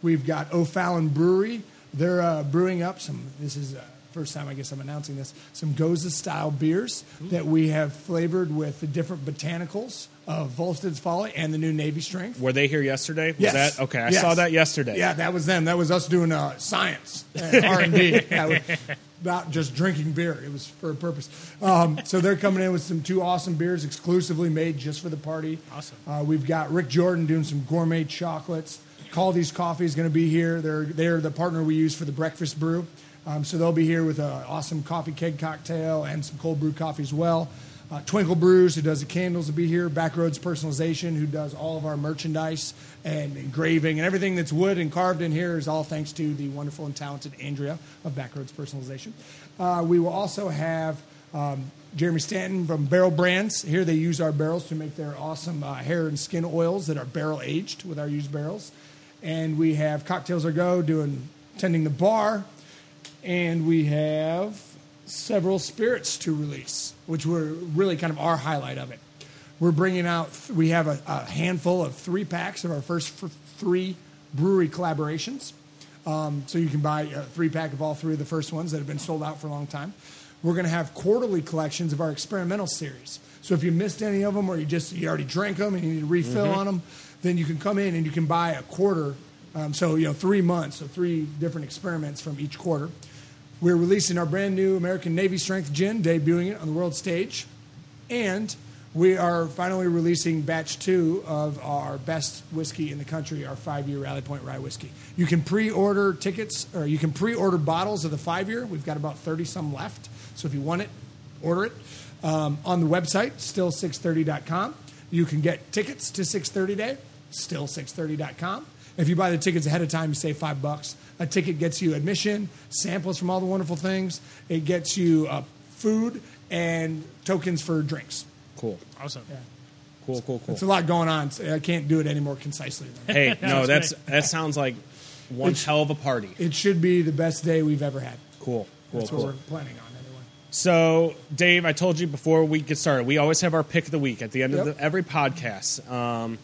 We've got O'Fallon Brewery. They're uh, brewing up some. This is uh, first time I guess I'm announcing this. Some Gose style beers that we have flavored with the different botanicals of Volstead's Folly and the new Navy Strength. Were they here yesterday? Was Yes. that okay? I Yes. saw that yesterday. Yeah, that was them. That was us doing uh, science and R and D. Not just drinking beer. It was for a purpose. Um, so they're coming in with some two awesome beers, exclusively made just for the party. Awesome. Uh, we've got Rick Jordan doing some gourmet chocolates. Kaldi's Coffee is going to be here. They're they're the partner we use for the breakfast brew. Um, so they'll be here with an awesome coffee keg cocktail and some cold brew coffee as well. Uh, Twinkle Brews, who does the candles, will be here. Backroads Personalization, who does all of our merchandise and engraving and everything that's wood and carved in here is all thanks to the wonderful and talented Andrea of Backroads Personalization. Uh, we will also have um, Jeremy Stanton from Barrel Brands. Here they use our barrels to make their awesome uh, hair and skin oils that are barrel aged with our used barrels. And we have Cocktails Are Go doing tending the bar. And we have several spirits to release, which were really kind of our highlight of it. We're bringing out, we have a, a handful of three packs of our first f- three brewery collaborations. Um, so you can buy a three pack of all three of the first ones that have been sold out for a long time. We're going to have quarterly collections of our experimental series. So if you missed any of them or you just you already drank them and you need a refill on them, then you can come in and you can buy a quarter. Um, so you know three months, so three different experiments from each quarter. We're releasing our brand new American Navy Strength Gin, debuting it on the world stage. And we are finally releasing batch two of our best whiskey in the country, our five year Rally Point Rye whiskey. You can pre order tickets, or you can pre order bottles of the five year. We've got about 30 some left. So if you want it, order it. Um, on the website, still630.com. You can get tickets to 630 Day, still630.com. If you buy the tickets ahead of time, you save five bucks. A ticket gets you admission, samples from all the wonderful things. It gets you uh, food and tokens for drinks. Cool. Awesome. Cool. Cool. Cool. It's a lot going on. So I can't do it any more concisely. Than Hey, no, That's that's that sounds like one It's- hell of a party. It should be the best day we've ever had. Cool. Cool. That's cool. what we're planning on, anyway. So, Dave, I told you before we get started, we always have our pick of the week at the end of the, every podcast. Um,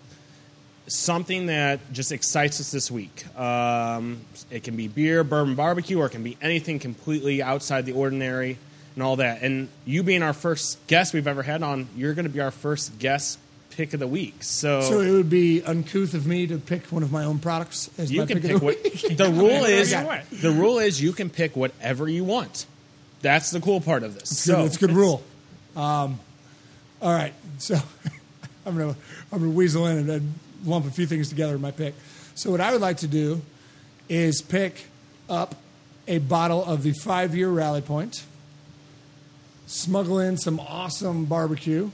something that just excites us this week. Um, it can be beer, bourbon, barbecue, or it can be anything completely outside the ordinary and all that. And you being our first guest we've ever had on, you're going to be our first guest pick of the week. So, So it would be uncouth of me to pick one of my own products as you my can pick, pick what the rule is. The rule is you can pick whatever you want. That's the cool part of this. That's So good, a good rule. Um, all right, so I'm gonna I'm gonna weasel in and, and lump a few things together in my pick. So what I would like to do is pick up a bottle of the five year Rally Point, smuggle in some awesome barbecue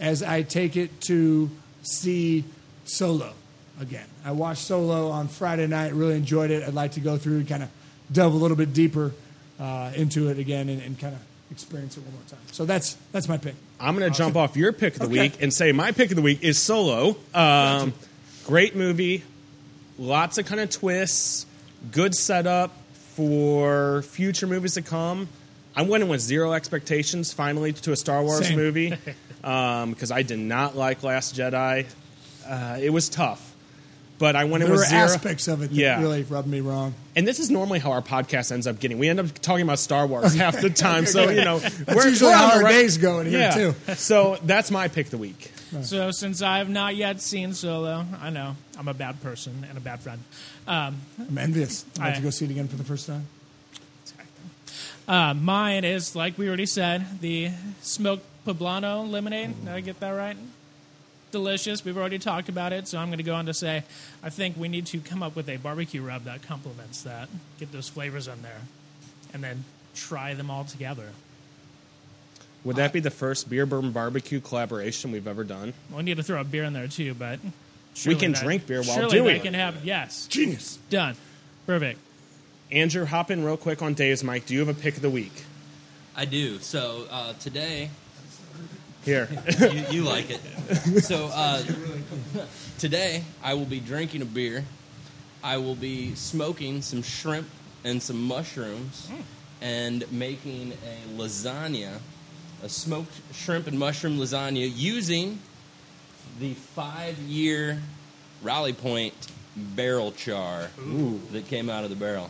as I take it to see Solo again. I watched Solo on Friday night, really enjoyed it. I'd like to go through and kind of delve a little bit deeper uh, into it again and, and kind of experience it one more time. So that's that's my pick. I'm going to jump off your pick of the Okay. week and say my pick of the week is Solo. Um, great movie, lots of kind of twists, good setup for future movies to come. I went in with zero expectations finally to a Star Wars Same. movie because I did not like Last Jedi. Uh, it was tough, but I went in There were with zero. aspects of it that Yeah. really rubbed me wrong. And this is normally how our podcast ends up getting. We end up talking about Star Wars half the time, so you know That's usually how our days go in here yeah. too. So that's my pick of the week. So since I have not yet seen Solo, I know I'm a bad person and a bad friend. Um, I'm envious. I'd like to go see it again for the first time. uh, mine is like we already said, the smoked poblano lemonade. Did I get that right? Delicious. We've already talked about it, so I'm going to go on to say I think we need to come up with a barbecue rub that complements that. Get those flavors in there, and then try them all together. Would that be the first beer bourbon barbecue collaboration we've ever done? We need to throw a beer in there too, but We can that- drink beer while surely doing that it. can happen. Yes, Genius. done. Perfect. Andrew, hop in real quick on Dave's mic. Do you have a pick of the week? I do. So uh, today, Here. you, you like it. So uh, today, I will be drinking a beer. I will be smoking some shrimp and some mushrooms, and making a lasagna, a smoked shrimp and mushroom lasagna using the five-year Rally Point barrel char that came out of the barrel.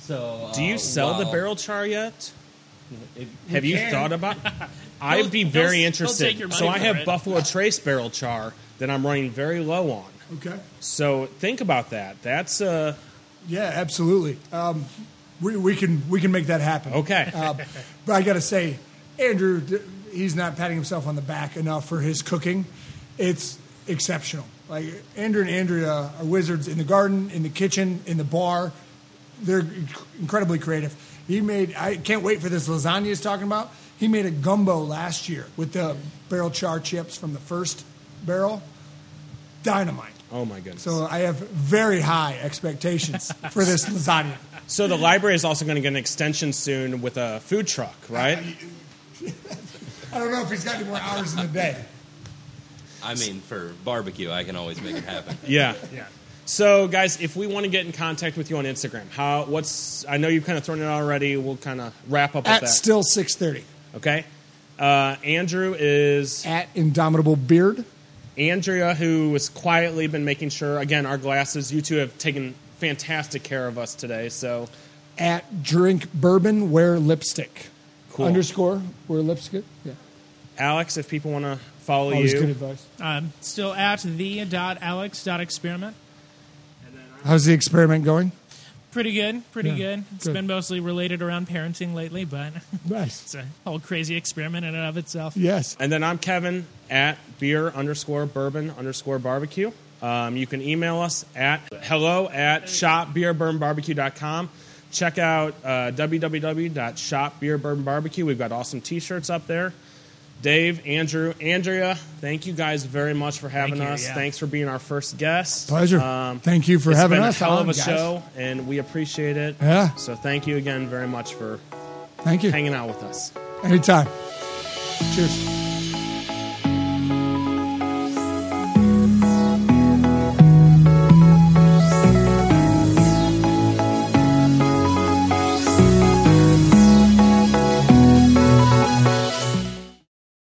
So, Do you uh, sell the while- barrel char yet? if- Have you can. thought about? I'd be he'll- very interested. take your money so I have it. Buffalo Trace barrel char that I'm running very low on. Okay. So think about that. That's uh Yeah, absolutely. Um, we, we can we can make that happen. okay. Um, but I got to say, Andrew, he's not patting himself on the back enough for his cooking. It's exceptional. Like Andrew and Andrea are wizards in the garden, in the kitchen, in the bar. They're incredibly creative. He made. I can't wait for this lasagna he's talking about. He made a gumbo last year with the barrel char chips from the first barrel. Dynamite. oh my goodness. So I have very high expectations for this lasagna. So the library is also going to get an extension soon with a food truck, right? I don't know if he's got any more hours in the day. I mean, for barbecue, I can always make it happen. Yeah. Yeah. So, guys, if we want to get in contact with you on Instagram, how? What's? I know you've kind of thrown it out already. We'll kind of wrap up with At that. still six thirty. Okay. Uh, Andrew is At Indomitable Beard. Andrea, who has quietly been making sure. Again, our glasses. You two have taken fantastic care of us today. So, At Drink Bourbon, wear lipstick. Cool. Underscore, wear lipstick. Yeah. Alex, if people want to follow Always you, good advice. Um, still at the dot alex dot experiment. How's the experiment going? Pretty good, pretty Yeah, good. It's good. been mostly related around parenting lately, but Nice. it's a whole crazy experiment in and of itself. Yes. And then I'm Kevin at beer underscore bourbon underscore barbecue. Um, you can email us at hello at shopbeerbourbonbarbecue.com. Check out uh, www.shopbeerbourbonbarbecue. We've got awesome t shirts up there. Dave, Andrew, Andrea, thank you guys very much for having Thank you, us. yeah. Thanks for being our first guest. Pleasure. Um, Thank you for it's having been us a hell of a guys. show, and we appreciate it. Yeah. So thank you again very much for Thank you. hanging out with us. Anytime. Cheers.